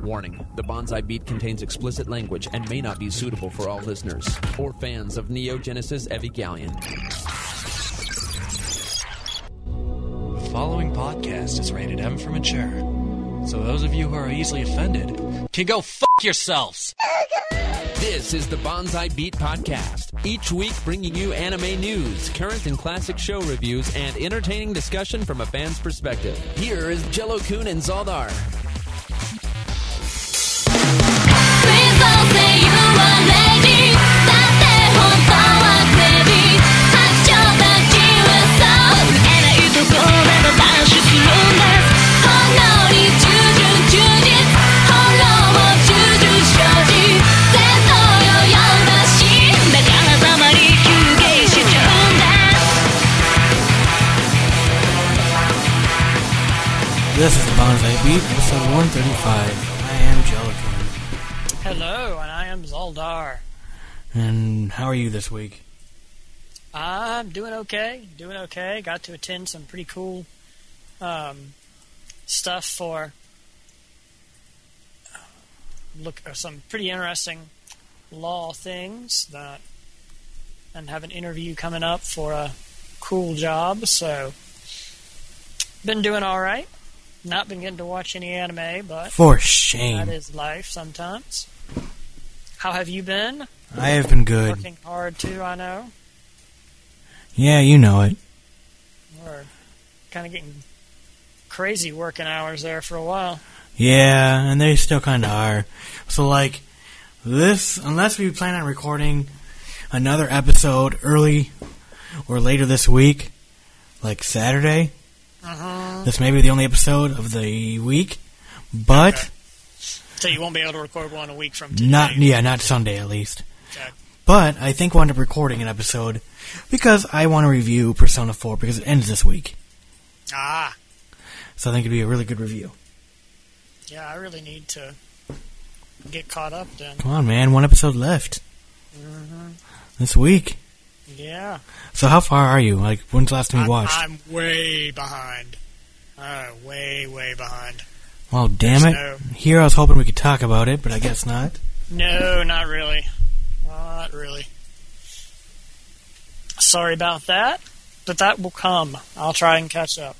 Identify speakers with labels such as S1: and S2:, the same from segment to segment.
S1: Warning The Bonsai Beat contains explicit language and may not be suitable for all listeners or fans of Neon Genesis Evangelion.
S2: The following podcast is rated M for mature. So those of you who are easily offended can go fuck yourselves.
S1: This is the Bonsai Beat Podcast. Each week bringing you anime news, current and classic show reviews, and entertaining discussion from a fan's perspective. Here is Jello Kun and Zaldar.
S3: This is the Bonsai Beat, episode 135. I am Jello Kun.
S4: Hello, and I am Zaldar.
S3: And how are you this week?
S4: I'm doing okay, doing okay. Got to attend some pretty cool um, stuff for look uh, some pretty interesting law things that, and have an interview coming up for a cool job. So, been doing all right. Not been getting to watch any anime, but
S3: For shame.
S4: is life sometimes. How have you been?
S3: I have been good.
S4: Working hard too, I know.
S3: Yeah, you know it.
S4: We're kind of getting crazy working hours there for a while.
S3: Yeah, and they still kind of are. So, like, this, unless we plan on recording another episode early or later this week, like Saturday,
S4: Uh-huh.
S3: This may be the only episode of the week, but
S4: Okay. So you won't be able to record one a week from today.
S3: not, yeah, not Sunday at least.
S4: Okay.
S3: But I think we'll end up recording an episode because I want to review Persona 4 because it ends this week.
S4: Ah,
S3: So I think it'd be a really good review.
S4: yeah, I really need to get caught up then.
S3: Come on, man. One episode left
S4: hmm
S3: this week.
S4: Yeah.
S3: So how far are you? Like, when's the last time you watched?
S4: I'm way behind. Uh, way, way behind.
S3: well, damn it.
S4: No.
S3: Here I was hoping we could talk about it, but I guess not.
S4: No, not really. Not really. Sorry about that, but that will come. I'll try and catch up.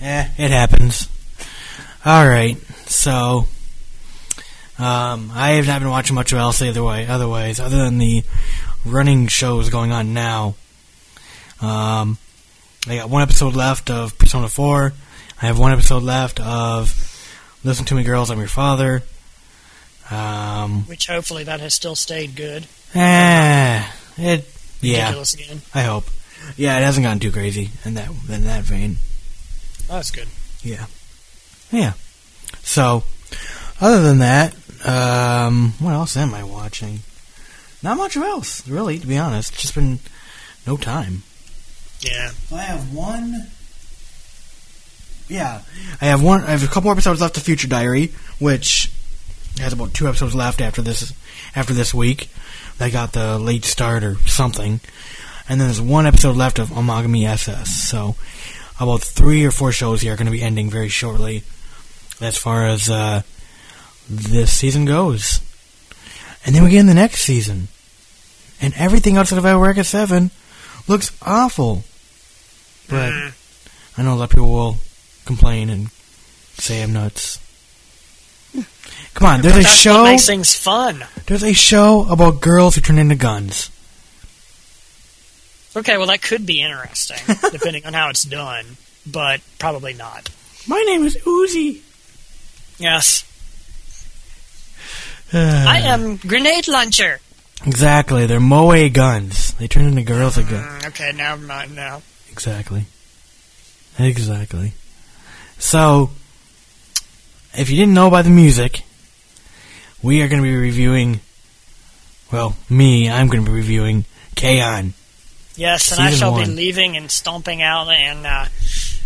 S3: Eh, it happens. Alright, so... Um, I have not been watching much of else either way, otherwise, other than the running shows going on now. Um, I got one episode left of Persona 4. I have one episode left of Listen to Me Girls, I'm Your Father. Um,
S4: Which hopefully that has still stayed good.
S3: eh, it, yeah,
S4: Ridiculous again.
S3: I hope. Yeah, it hasn't gotten too crazy in that, in that vein.
S4: Oh, that's good.
S3: Yeah. Yeah. So, other than that, um, what else am I watching? Not much else, really, to be honest. It's just been no time.
S4: Yeah.
S3: I have one. Yeah, I have one. I have a couple more episodes left of Future Diary, which has about two episodes left after this. After this week, I got the late start or something, and then there's one episode left of Amagami SS. So, about three or four shows here are going to be ending very shortly, as far as uh, this season goes. And then we get in the next season, and everything outside of Eureka Seven looks awful. But
S4: Mm.
S3: I know a lot of people will complain and say I'm nuts. Come on, there's a
S4: that's
S3: show.
S4: what makes things fun.
S3: There's a show about girls who turn into guns.
S4: Okay, well that could be interesting, depending on how it's done, but probably not.
S3: My name is Uzi.
S4: Yes,
S3: Uh,
S4: I am grenade launcher.
S3: Exactly, they're moe guns. They turn into girls again.
S4: Mm, okay, never mind now.
S3: Exactly. Exactly. So, if you didn't know by the music, we are going to be reviewing. Well, me, I'm going to be reviewing K-On!
S4: Yes, and I shall be leaving and stomping out and uh,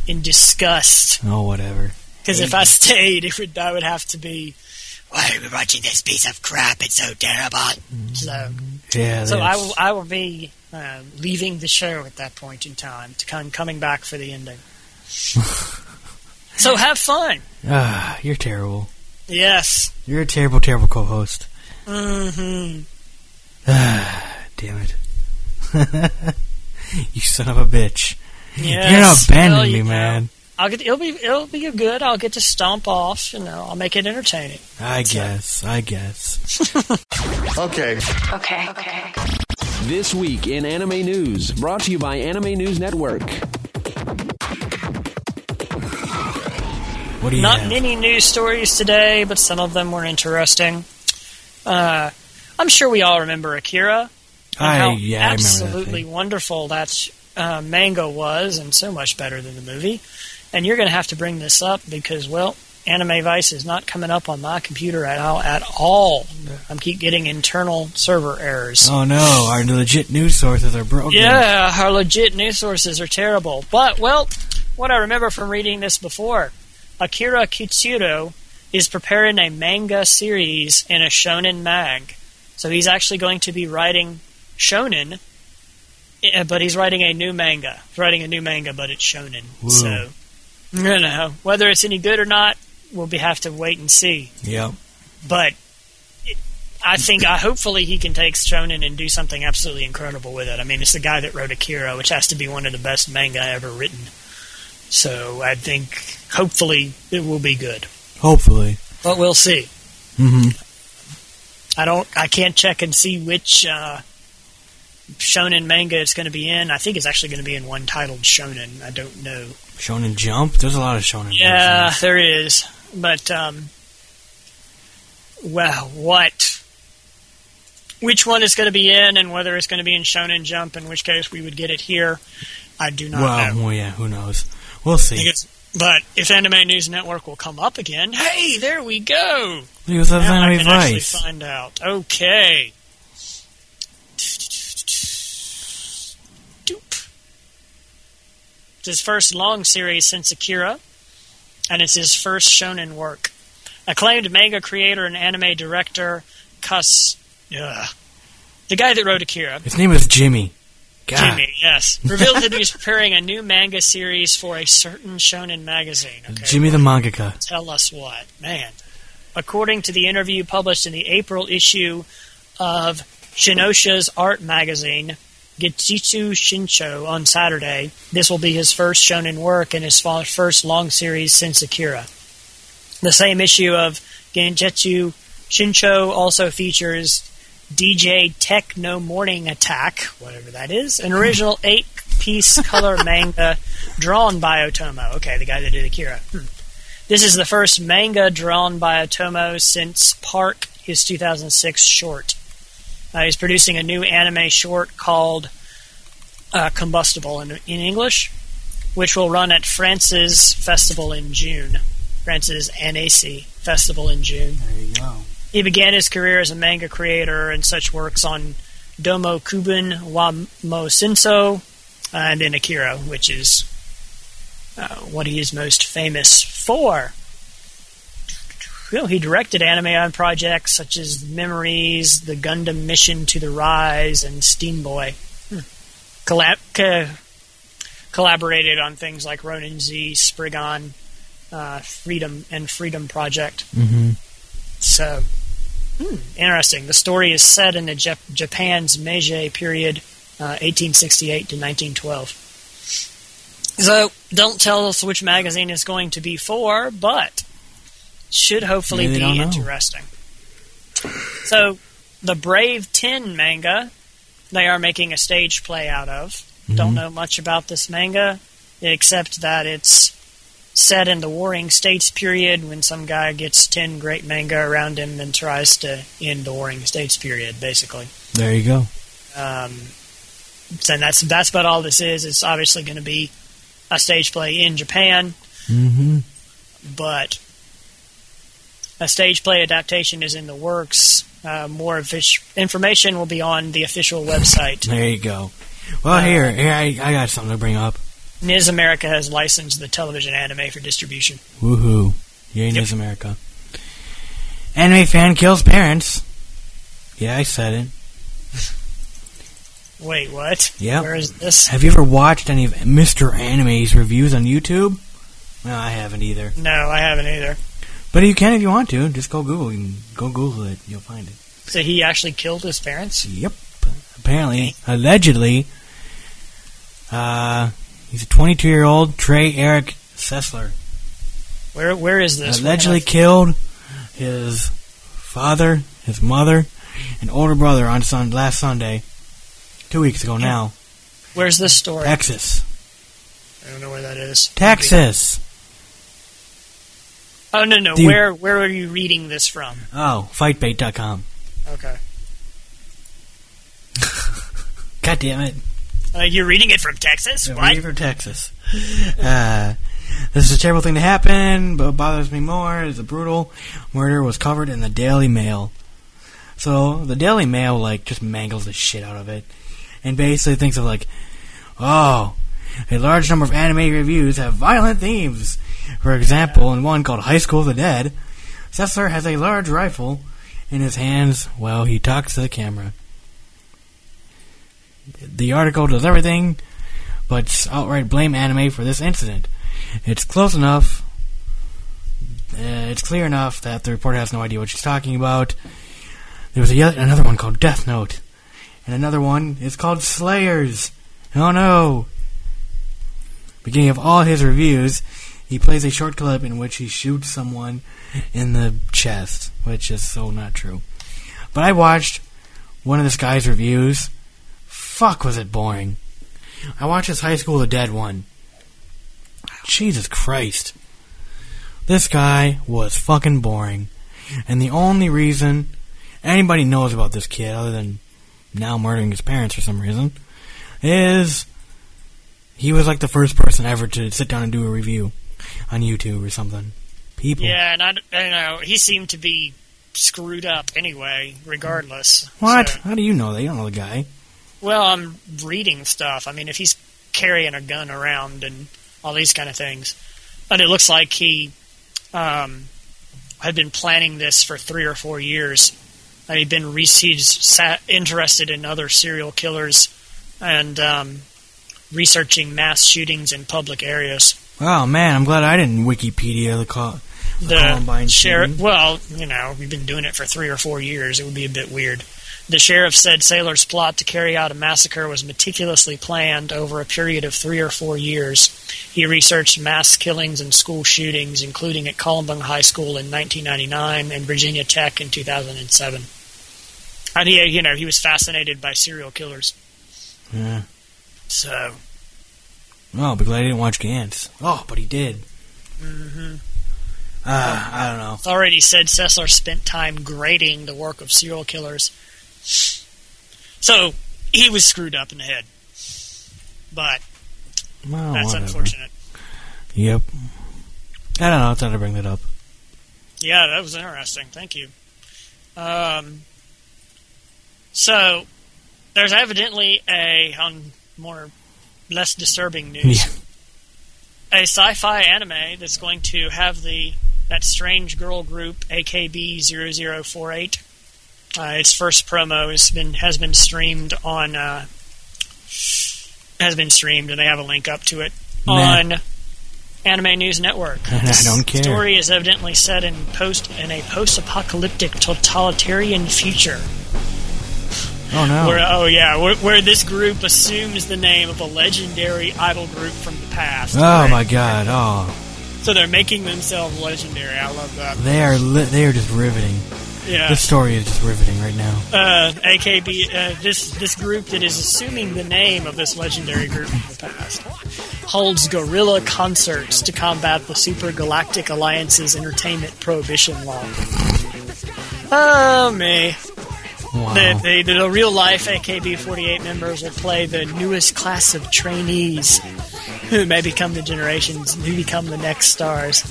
S4: in disgust.
S3: Oh, whatever.
S4: Because if I stayed, it would I would have to be. Why are we watching this piece of crap? It's so terrible. So,
S3: Yeah,
S4: so I will I will be uh, leaving the show at that point in time to come coming back for the ending. So have fun.
S3: Ah, you're terrible.
S4: Yes.
S3: You're a terrible, terrible co-host.
S4: Mm-hmm.
S3: Ah, damn it. you son of a bitch.
S4: Yes.
S3: You're not abandoning
S4: Well, you
S3: me,
S4: know,
S3: man.
S4: I'll get. It'll be. It'll be good. I'll get to stomp off. You know. I'll make it entertaining.
S3: I guess. I guess.
S5: Okay.
S6: Okay. Okay.
S1: This week in anime news, brought to you by Anime News Network.
S3: What do you
S4: Not
S3: have?
S4: many news stories today, but some of them were interesting. Uh, I'm sure we all remember Akira.
S3: I-
S4: how
S3: yeah, I remember that
S4: absolutely
S3: thing.
S4: wonderful that uh, manga was, and so much better than the movie. And you're going to have to bring this up because, well, Anime Vice is not coming up on my computer at all. At all. I keep getting internal server errors.
S3: Oh no, our legit news sources are broken.
S4: Yeah, our legit news sources are terrible. But, well, what I remember from reading this before Akira Katsuhiro is preparing a manga series in a shonen mag. So he's actually going to be writing shonen, eh, but he's writing a new manga. He's writing a new manga, but it's shonen.
S3: Whoa.
S4: So, I don't know. Whether it's any good or not, we'll be, have to wait and see.
S3: Yeah.
S4: But it, I think, I hopefully, he can take Shonen and do something absolutely incredible with it. I mean, it's the guy that wrote Akira, which has to be one of the best manga ever written. So I think, hopefully, it will be good.
S3: Hopefully.
S4: But we'll see.
S3: hmm
S4: I don't, I can't check and see which uh, Shonen manga it's going to be in. I think it's actually going to be in one titled Shonen. I don't know.
S3: Shonen Jump. There's a lot of Shonen.
S4: Yeah,
S3: versions.
S4: there is. But um well, what which one is going to be in and whether it's going to be in Shonen Jump in which case we would get it here, I do not
S3: Well,
S4: know.
S3: well, yeah. Who knows? We'll see.
S4: But if Anime News Network will come up again, hey, there we go.
S3: Because that's
S4: Now I can actually find out. Okay. It's his first long series since Akira, and it's his first shonen work. Acclaimed manga creator and anime director Kus. Ugh. The guy that wrote Akira,
S3: His name is Jimmy. God.
S4: Jimmy, yes, revealed that he's preparing a new manga series for a certain shonen magazine. Okay,
S3: Jimmy the mangaka.
S4: Tell us what, man. According to the interview published in the April issue of Shinchosha's art magazine, Geijutsu Shincho, on Saturday, this will be his first shonen work and his first long series since Akira. The same issue of Geijutsu Shincho also features DJ Techno Morning Attack, whatever that is, an original eight piece color manga drawn by Otomo. Okay, the guy that did Akira. Hmm. This is the first manga drawn by Otomo since Park, his 2006 short. Uh, he's producing a new anime short called uh, Combustible in, in English, which will run at France's festival in June. France's Annecy festival in June.
S3: There you go.
S4: He began his career as a manga creator and such works on Domo Kibun wa Mo Senso and in Akira, which is uh, what he is most famous for. Well, he directed anime on projects such as Memories, The Gundam Mission to the Rise, and Steam Boy. Hmm. Collab- co- collaborated on things like Roujin Z, Spriggan, uh, Freedom, and Freedom Project.
S3: Mm-hmm.
S4: So, hmm, interesting. The story is set in the Jap- Japan's Meiji period, uh, 1868 to 1912. So, don't tell us which magazine it's going to be for, but should hopefully
S3: Maybe
S4: be interesting. So, the Brave 10 manga, they are making a stage play out of.
S3: Mm-hmm.
S4: Don't know much about this manga, except that it's set in the Warring States period when some guy gets 10 great manga around him and tries to end the Warring States period, basically.
S3: There you go.
S4: Um, so that's, that's about all this is. It's obviously going to be a stage play in Japan,
S3: Mm-hmm.
S4: but a stage play adaptation is in the works. Uh, more offic- information will be on the official website.
S3: There you go. Well, here, here I, I got something to bring up.
S4: NIS America has licensed the television anime for distribution.
S3: Woohoo! Yay,
S4: Yep.
S3: NIS America. Anime fan kills parents. Yeah, I said it.
S4: Wait, what?
S3: Yeah.
S4: Where is this?
S3: Have you ever watched any of Mr. Anime's reviews on YouTube? No, I haven't either.
S4: No, I haven't either.
S3: But you can if you want to. Just go Google. You can go Google it. You'll find it.
S4: So he actually killed his parents.
S3: Yep. Apparently, allegedly, uh, he's a 22 year old Trey Eric Sessler.
S4: Where where is this?
S3: allegedly killed his father, his mother, and older brother on sun last Sunday, two weeks ago now.
S4: Where's this story?
S3: Texas,
S4: I don't know where that is.
S3: Texas.
S4: Oh no no. Where where are you reading this from?
S3: Oh, fightbait.com.
S4: Okay.
S3: God damn it.
S4: Uh, you're reading it from Texas?
S3: Yeah,
S4: What?
S3: reading from Texas. Uh, this is a terrible thing to happen, but what bothers me more is the brutal murder was covered in the Daily Mail. So the Daily Mail like just mangles the shit out of it, and basically thinks of like, oh, a large number of anime reviews have violent themes. For example, in one called High School of the Dead, Sessler has a large rifle in his hands while he talks to the camera. The article does everything but outright blame anime for this incident. It's close enough. Uh, it's clear enough that the reporter has no idea what she's talking about. There was yet another one called Death Note, and another one is called Slayers. Oh no! Beginning of all his reviews, he plays a short clip in which he shoots someone in the chest, which is so not true. But I watched one of this guy's reviews. Fuck, was it boring. I watched his High School of the Dead one. Jesus Christ. This guy was fucking boring. And the only reason anybody knows about this kid, other than now murdering his parents for some reason, is he was like the first person ever to sit down and do a review on YouTube or something. People.
S4: Yeah, and I, don't know. He seemed to be screwed up anyway, regardless.
S3: What?
S4: So-
S3: How do you know that? You don't know the guy.
S4: well, I'm reading stuff. I mean, if he's carrying a gun around and all these kind of things, and it looks like he um, had been planning this for three or four years. And he'd been re- he's interested in other serial killers and um, researching mass shootings in public areas.
S3: Oh man, I'm glad I didn't Wikipedia the call. The Columbine
S4: sheriff.
S3: shooting.
S4: Well, you know, we've been doing it for three or four years. It would be a bit weird. The sheriff said Sailor's plot to carry out a massacre was meticulously planned over a period of three or four years. He researched mass killings and school shootings, including at Columbine High School in 1999 and Virginia Tech in 2007. And he, you know, he was fascinated by serial killers.
S3: Yeah.
S4: So,
S3: Oh, I'll glad I didn't watch Gantz. Oh, but he did.
S4: hmm
S3: Uh, I don't know.
S4: It's already said Sessler spent time grading the work of serial killers. So he was screwed up in the head. But
S3: Well,
S4: that's
S3: whatever.
S4: unfortunate.
S3: Yep. I don't know. I thought I'd bring that up.
S4: Yeah, that was interesting. Thank you. Um, so there's evidently a on more less disturbing news.
S3: Yeah.
S4: a sci-fi anime that's going to have the that strange girl group AKB 0048. Uh, its first promo has been has been streamed on uh, has been streamed, and they have a link up to it
S3: Nah.
S4: on Anime News Network.
S3: I
S4: The
S3: don't care.
S4: story is evidently set in post in a post-apocalyptic totalitarian future.
S3: Oh no.
S4: Where, oh yeah, where, where this group assumes the name of a legendary idol group from the past.
S3: oh
S4: Right?
S3: my god. Oh,
S4: So they're making themselves legendary. I love that.
S3: they are li- they are just riveting.
S4: Yeah.
S3: This story is just riveting right now.
S4: Uh, AKB, uh, this this group that is assuming the name of this legendary group from the past holds guerrilla concerts to combat the Super Galactic Alliance's entertainment prohibition law. Oh me.
S3: Wow.
S4: The, the, the real life AKB48 members will play the newest class of trainees who may become the generations, who become the next stars.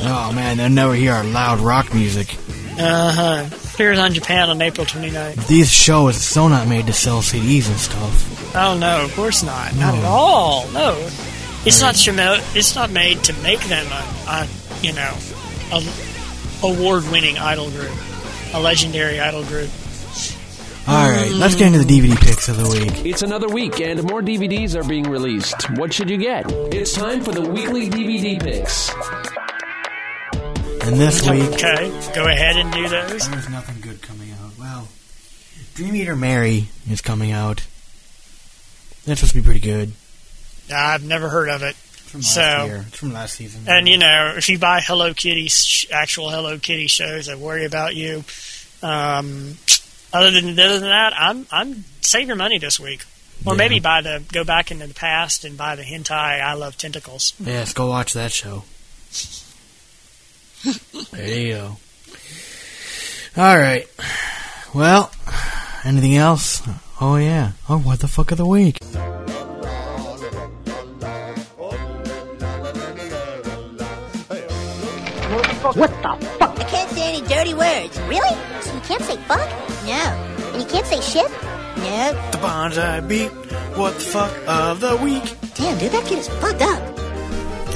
S3: Oh man, they'll never hear our loud rock music.
S4: Uh huh. Appears on Japan on April 29th.
S3: These shows are so not made to sell CDs and stuff.
S4: Oh no, of course not. Not at all. No, it's not. It's not made to make them a, a you know, a award-winning idol group, a legendary idol group.
S3: All right, let's get into the DVD picks of the week.
S1: It's another week, and more DVDs are being released. What should you get? It's time for the weekly DVD picks.
S3: And this week,
S4: Okay, go ahead and do those.
S3: there's nothing good coming out. Well, Dream Eater Merry is coming out. That's supposed to be pretty good.
S4: I've never heard of it.
S3: It's from last
S4: So-
S3: year. It's from last season.
S4: And you know, if you buy Hello Kitty sh- actual Hello Kitty shows, I worry about you. Um, other than other than that, I'm I'm save your money this week, or
S3: Yeah.
S4: maybe buy the go back into the past and buy the hentai I Love Tentacles.
S3: Yes, go watch that show. there you go. All right. Well, anything else? Oh yeah. Oh, what the fuck of the week?
S5: I can't say any dirty words. Really? So you can't say fuck? No. And you can't say shit? No.
S3: The bonsai beat. What the fuck of the week?
S5: Damn, dude, that kid is fucked up.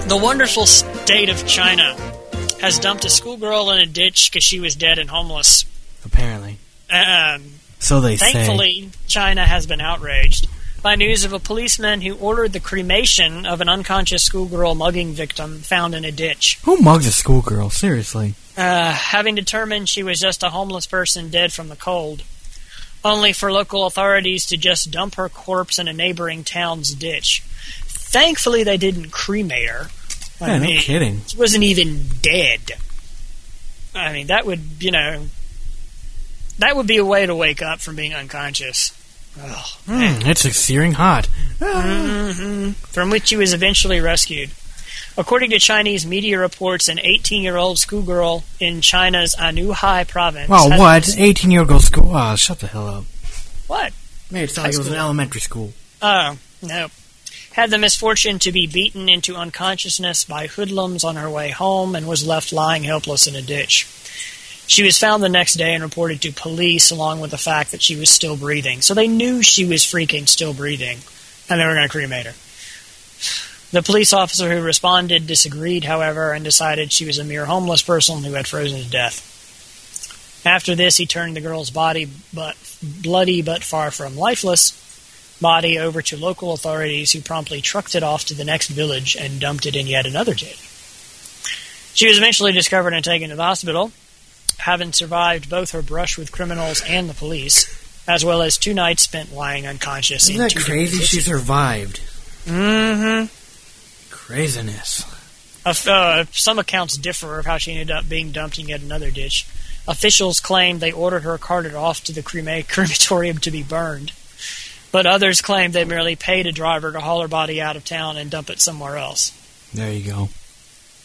S4: The wonderful state of China has dumped a schoolgirl in a ditch because she was dead and homeless.
S3: Apparently.
S4: Um,
S3: So they say.
S4: Thankfully, China has been outraged by news of a policeman who ordered the cremation of an unconscious schoolgirl mugging victim found in a ditch.
S3: Who mugged a schoolgirl? Seriously.
S4: Uh, having determined she was just a homeless person dead from the cold, only for local authorities to just dump her corpse in a neighboring town's ditch. Thankfully, they didn't cremate her. I
S3: Yeah, no
S4: mean,
S3: kidding.
S4: She wasn't even dead. I mean, that would, you know, that would be a way to wake up from being unconscious. Ugh.
S3: Hmm, it's searing hot.
S4: from which he was eventually rescued. According to Chinese media reports, an 18 year old schoolgirl in China's Anhui province.
S3: Wow,
S4: had-
S3: what? 18 year old school? Ah, shut the hell up.
S4: What?
S3: Made it sound like it was an elementary school.
S4: Oh, no. Had the misfortune to be beaten into unconsciousness by hoodlums on her way home and was left lying helpless in a ditch. She was found the next day and reported to police, along with the fact that she was still breathing. So they knew she was freaking still breathing, and they were going to cremate her. The police officer who responded disagreed, however, and decided she was a mere homeless person who had frozen to death. After this, he turned the girl's body, but bloody but far from lifeless, body over to local authorities who promptly trucked it off to the next village and dumped it in yet another ditch. She was eventually discovered and taken to the hospital, having survived both her brush with criminals and the police, as well as two nights spent lying unconscious.
S3: Isn't
S4: in
S3: that crazy? She survived.
S4: Mm-hmm.
S3: Craziness.
S4: Uh, some accounts differ of how she ended up being dumped in yet another ditch. Officials claim they ordered her carted off to the crema- crematorium to be burned, but others claim they merely paid a driver to haul her body out of town and dump it somewhere else.
S3: There you go.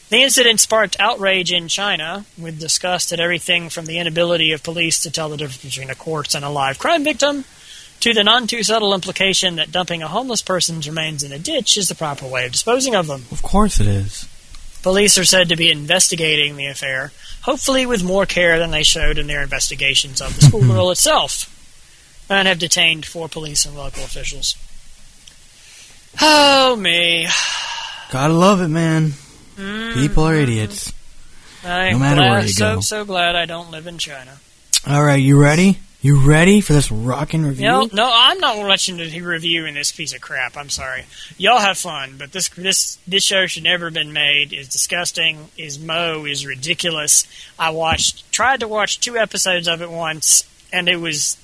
S4: The incident sparked outrage in China, with disgust at everything from the inability of police to tell the difference between a corpse and a live crime victim, to the none too subtle implication that dumping a homeless person's remains in a ditch is the proper way of disposing of them.
S3: Of course it is.
S4: Police are said to be investigating the affair, hopefully with more care than they showed in their investigations of the schoolgirl itself, and have detained four police and local officials. Oh, me.
S3: Gotta love it, man. Mm. People are idiots.
S4: I'm
S3: No matter
S4: glad,
S3: where you
S4: so,
S3: go.
S4: so glad I don't live in China.
S3: All right, you ready? You ready for this rockin' review?
S4: No, no, I'm not watching the review in this piece of crap. I'm sorry. Y'all have fun, but this this this show should never have been made. Is disgusting. Is Moe is ridiculous. I watched, tried to watch two episodes of it once, and it was,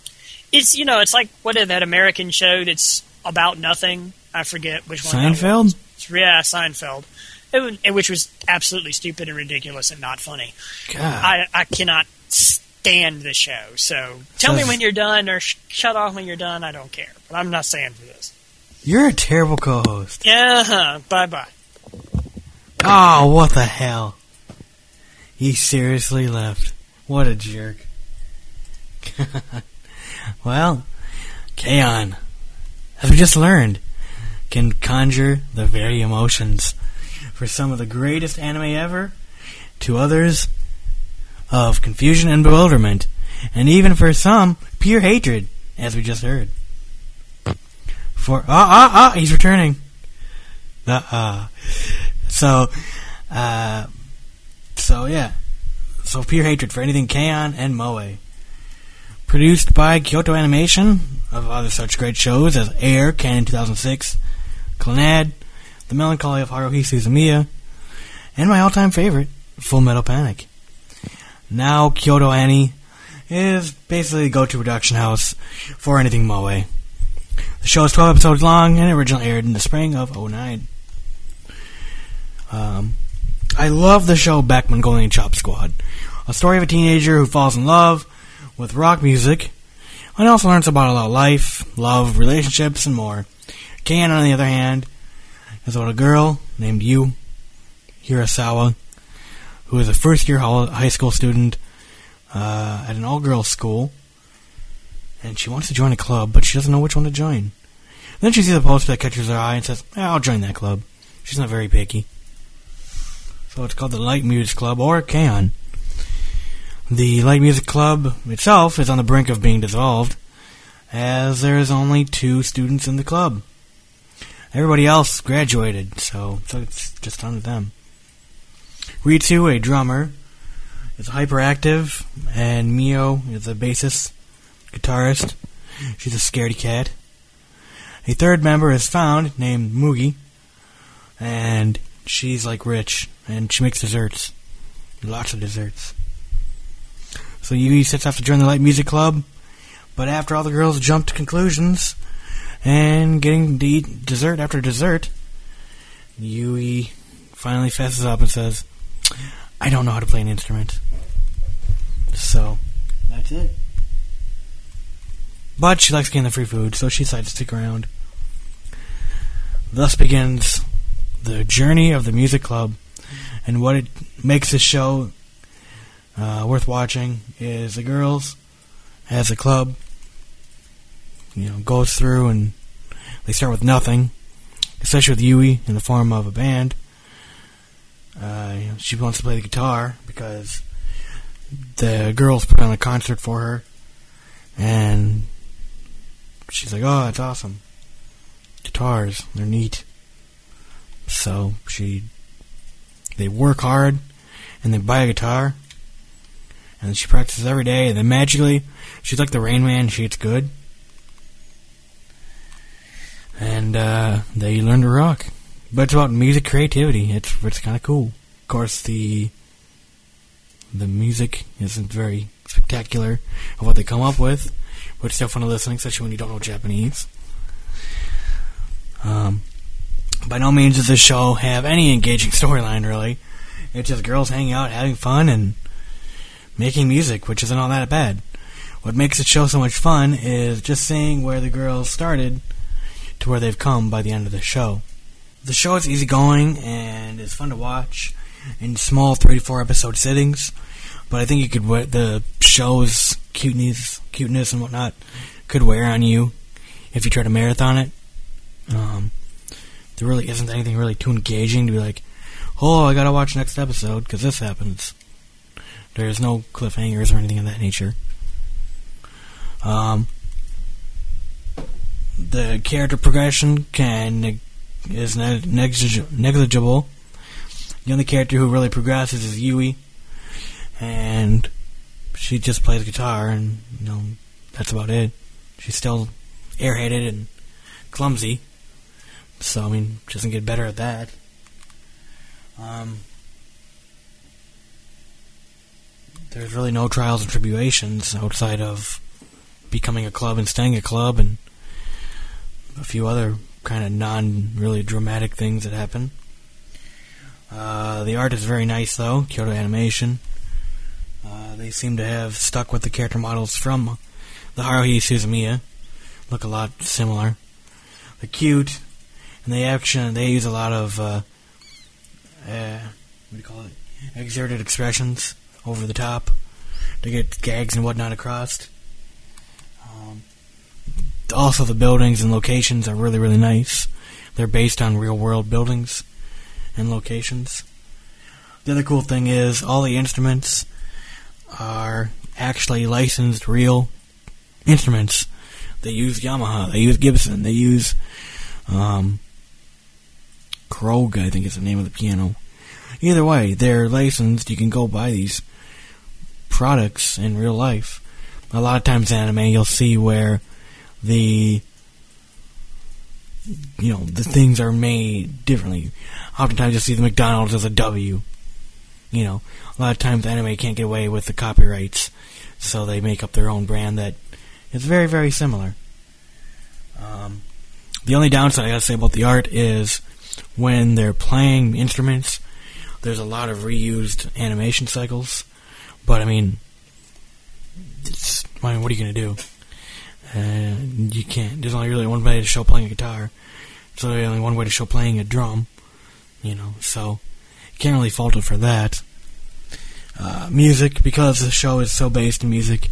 S4: it's you know, it's like what is that American show that's about nothing? I forget which one.
S3: Seinfeld?
S4: Yeah, Seinfeld. It which was absolutely stupid and ridiculous and not funny.
S3: God.
S4: I, I cannot stand the show. So tell me when you're done or sh- shut off when you're done. I don't care. But I'm not saying for this.
S3: You're a terrible co-host.
S4: Yeah, huh. bye bye.
S3: Oh, what the hell? He seriously left. What a jerk. well, K-On, as we just learned, can conjure the very emotions for some of the greatest anime ever, to others of confusion and bewilderment, and even for some, pure hatred, as we just heard. For ah ah ah, he's returning. Uh, uh, so, uh, so yeah, so pure hatred for anything K-On and Moe. Produced by Kyoto Animation, of other such great shows as Air, Kanon 2006, Clannad, The Melancholy of Haruhi Suzumiya, and my all-time favorite, Full Metal Panic. Now Kyoto Annie is basically the go-to production house for anything Moe. The show is 12 episodes long and originally aired in the spring of 09. Um, I love the show Beck Mongolian Chop Squad, a story of a teenager who falls in love with rock music and also learns about a lot of life, love, relationships, and more. K-On, on the other hand, is about a girl named Yui Hirasawa, who is a first year high school student uh, at an all girls school, and she wants to join a club, but she doesn't know which one to join. Then she sees a poster that catches her eye and says, eh, I'll join that club. She's not very picky. So it's called the Light Music Club, or K-On. The Light Music Club itself is on the brink of being dissolved, as there is only two students in the club. Everybody else graduated, so, so it's just on them. Ritsu, a drummer, is hyperactive, and Mio is a bassist, guitarist. She's a scaredy cat. A third member is found named Mugi, and she's like rich, and she makes desserts. Lots of desserts. So Yui sets off to join the light music club, but after all the girls jump to conclusions and getting to dessert after dessert, Yui finally fesses up and says, I don't know how to play an instrument. So, that's it. But she likes getting the free food, so she decides to stick around. Thus begins the journey of the music club, and what it makes this show uh, worth watching is the girls as a club, you know, goes through and they start with nothing, especially with Yui in the form of a band. Uh, you know, she wants to play the guitar because the girls put on a concert for her, and she's like, "Oh, that's awesome! Guitars, they're neat." So she, they work hard, and they buy a guitar, and she practices every day, and then magically, she's like the Rain Man. She gets good, and uh, they learn to rock. But it's about music creativity. It's it's kind of cool. Of course, the the music isn't very spectacular of what they come up with, but it's still fun to listen, especially when you don't know Japanese. Um, by no means does this show have any engaging storyline, really. It's just girls hanging out, having fun, and making music, which isn't all that bad. What makes the show so much fun is just seeing where the girls started to where they've come by the end of the show. The show is easygoing and is fun to watch in small 34 episode sittings, but I think you could wear the show's cuteness, cuteness and whatnot could wear on you if you try to marathon it. Um, there really isn't anything really too engaging to be like, oh, I gotta watch next episode because this happens. There's no cliffhangers or anything of that nature. Um, the character progression can is negligible. The only character who really progresses is Yui, and she just plays guitar, and you know that's about it. She's still airheaded and clumsy, so I mean, she doesn't get better at that. Um, there's really no trials and tribulations outside of becoming a club and staying a club and a few other kind of non really dramatic things that happen. Uh, the art is very nice though, Kyoto Animation. Uh, they seem to have stuck with the character models from the Haruhi Suzumiya. Look a lot similar. They're cute, and they action. They use a lot of uh, uh, what do you call it? Exerted expressions over the top to get gags and whatnot across. Also, the buildings and locations are really, really nice. They're based on real world buildings and locations. The other cool thing is all the instruments are actually licensed real instruments. They use Yamaha, they use Gibson, they use um, I think is the name of the piano. Either way, they're licensed. You can go buy these products in real life. a lot of times in anime you'll see where the you know the things are made differently. Oftentimes you'll see the McDonald's as a W. You know, a lot of times the anime can't get away with the copyrights, so they make up their own brand that is very very similar. Um, the only downside I gotta say about the art is when they're playing instruments, there's a lot of reused animation cycles. But I mean, I mean, what are you gonna do? Uh, you can't. There's only really one way to show playing a guitar. There's only only one way to show playing a drum. You know, so can't really fault it for that. Uh, music, because the show is so based in music,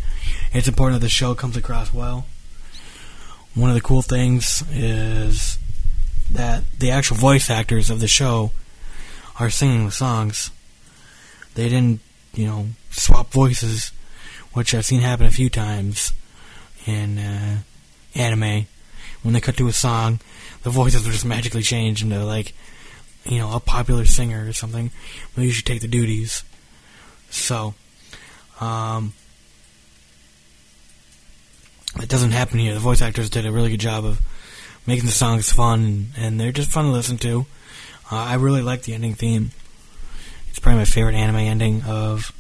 S3: it's important that the show comes across well. One of the cool things is that the actual voice actors of the show are singing the songs. They didn't, you know, swap voices, which I've seen happen a few times in uh, anime. When they cut to a song, the voices will just magically change into like, you know, a popular singer or something. They usually take the duties. So, um, it doesn't happen here. The voice actors did a really good job of making the songs fun, and, and they're just fun to listen to. Uh, I really like the ending theme. It's probably my favorite anime ending of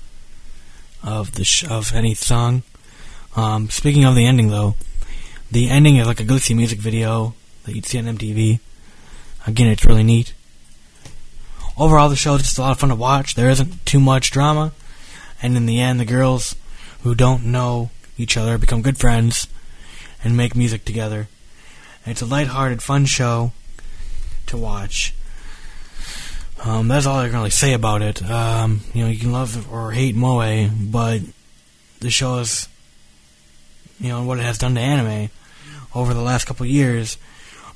S3: of the sh- of any song. Um, speaking of the ending, though, the ending is like a glitzy music video that you'd see on MTV. Again, it's really neat. Overall, the show is just a lot of fun to watch. There isn't too much drama, and in the end, the girls who don't know each other become good friends and make music together. And it's a light-hearted, fun show to watch. Um, that's all I can really say about it. Um, you know, you can love or hate Moe, but the show is, you know, what it has done to anime over the last couple years.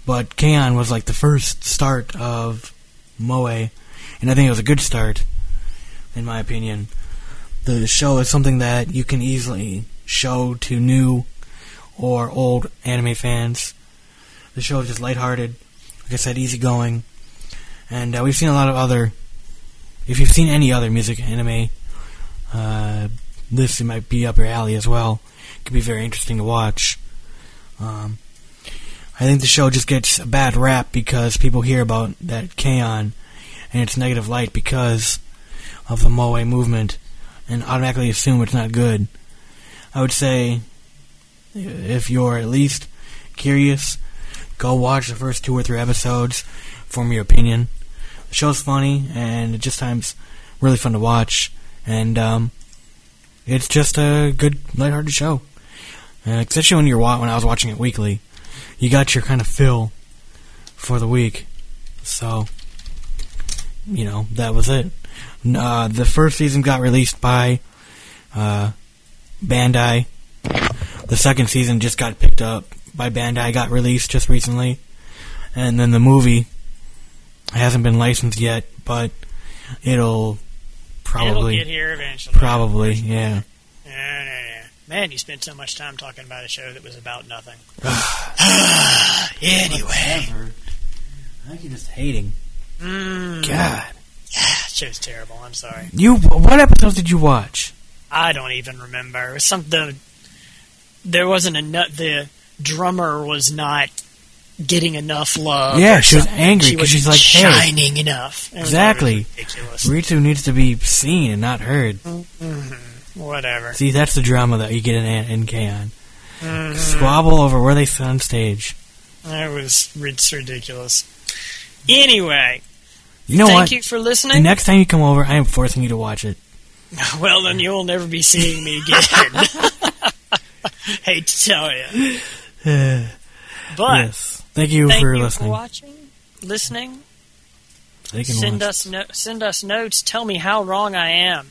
S3: But K-On! was like the first start of Moe, and I think it was a good start, in my opinion. The show is something that you can easily show to new or old anime fans. The show is just lighthearted, like I said, easygoing, and uh, we've seen a lot of other. If you've seen any other music anime, uh, this might be up your alley as well. Could be very interesting to watch. Um, I think the show just gets a bad rap because people hear about that K-On! and its negative light because of the Moe movement and automatically assume it's not good. I would say if you're at least curious, go watch the first two or three episodes, form your opinion. The show's funny and it just times really fun to watch, and um, it's just a good lighthearted show. Uh, especially when you're when I was watching it weekly, you got your kind of fill for the week. So, you know, that was it. Uh, the first season got released by uh, Bandai. The second season just got picked up by Bandai, got released just recently. And then the movie hasn't been licensed yet, but it'll probably.
S4: It'll get here eventually.
S3: Probably, yeah.
S4: Yeah, yeah, yeah. Man, you spent so much time talking about a show that was about nothing.
S3: Anyway. I think you're just hating.
S4: Mm,
S3: God.
S4: that show's terrible. I'm sorry.
S3: You, what episodes did you watch?
S4: I don't even remember. It was some the there wasn't enough. The drummer was not getting enough love.
S3: Yeah, she was angry
S4: She
S3: 'cause
S4: wasn't
S3: she's like, hey.
S4: shining enough. It
S3: Exactly.
S4: ridiculous.
S3: Ritsu needs to be seen and not heard.
S4: Whatever.
S3: See, that's the drama that you get in, in K-On!
S4: Mhm.
S3: Squabble over where they sit on stage.
S4: That was it's ridiculous. Anyway,
S3: You know
S4: thank
S3: what?
S4: you for listening.
S3: The next time you come over, I am forcing you to watch it.
S4: well, then you'll never be seeing me again. Hate to tell you, but
S3: yes. Thank you
S4: thank
S3: for
S4: you
S3: listening.
S4: for watching, listening. Send
S3: watch.
S4: us no- send us notes. Tell me how wrong I am.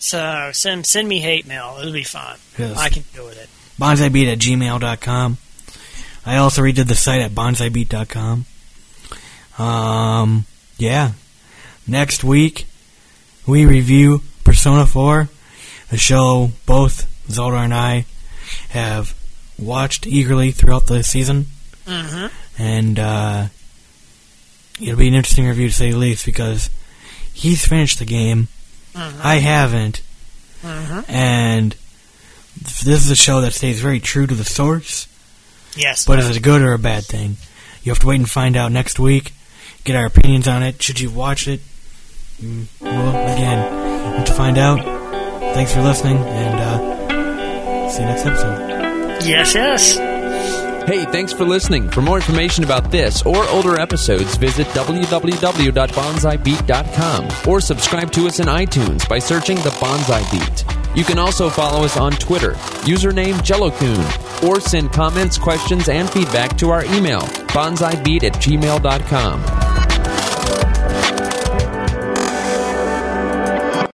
S4: So send send me hate mail. It'll be fine.
S3: Yes.
S4: I can deal with it.
S3: bonsaibeat at gmail.com. I also redid the site at bonsaibeat.com. Um, yeah. Next week, we review Persona 4, a show both Zaldar and I have watched eagerly throughout the season.
S4: hmm
S3: And, uh, it'll be an interesting review to say the least because he's finished the game.
S4: Mhm.
S3: I haven't.
S4: Mhm.
S3: And This is a show that stays very true to the source.
S4: Yes.
S3: But is it a good or a bad thing? You have to wait and find out next week. Get our opinions on it. Should you watch it? Mm, Well, again, to find out. Thanks for listening, and uh, see you next episode.
S4: yes, yes.
S1: Hey, thanks for listening. For more information about this or older episodes, visit www.bonsaibeat.com or subscribe to us in iTunes by searching The Bonsai Beat. You can also follow us on Twitter, username JelloKun, or send comments, questions, and feedback to our email, bonsaibeat at gmail.com.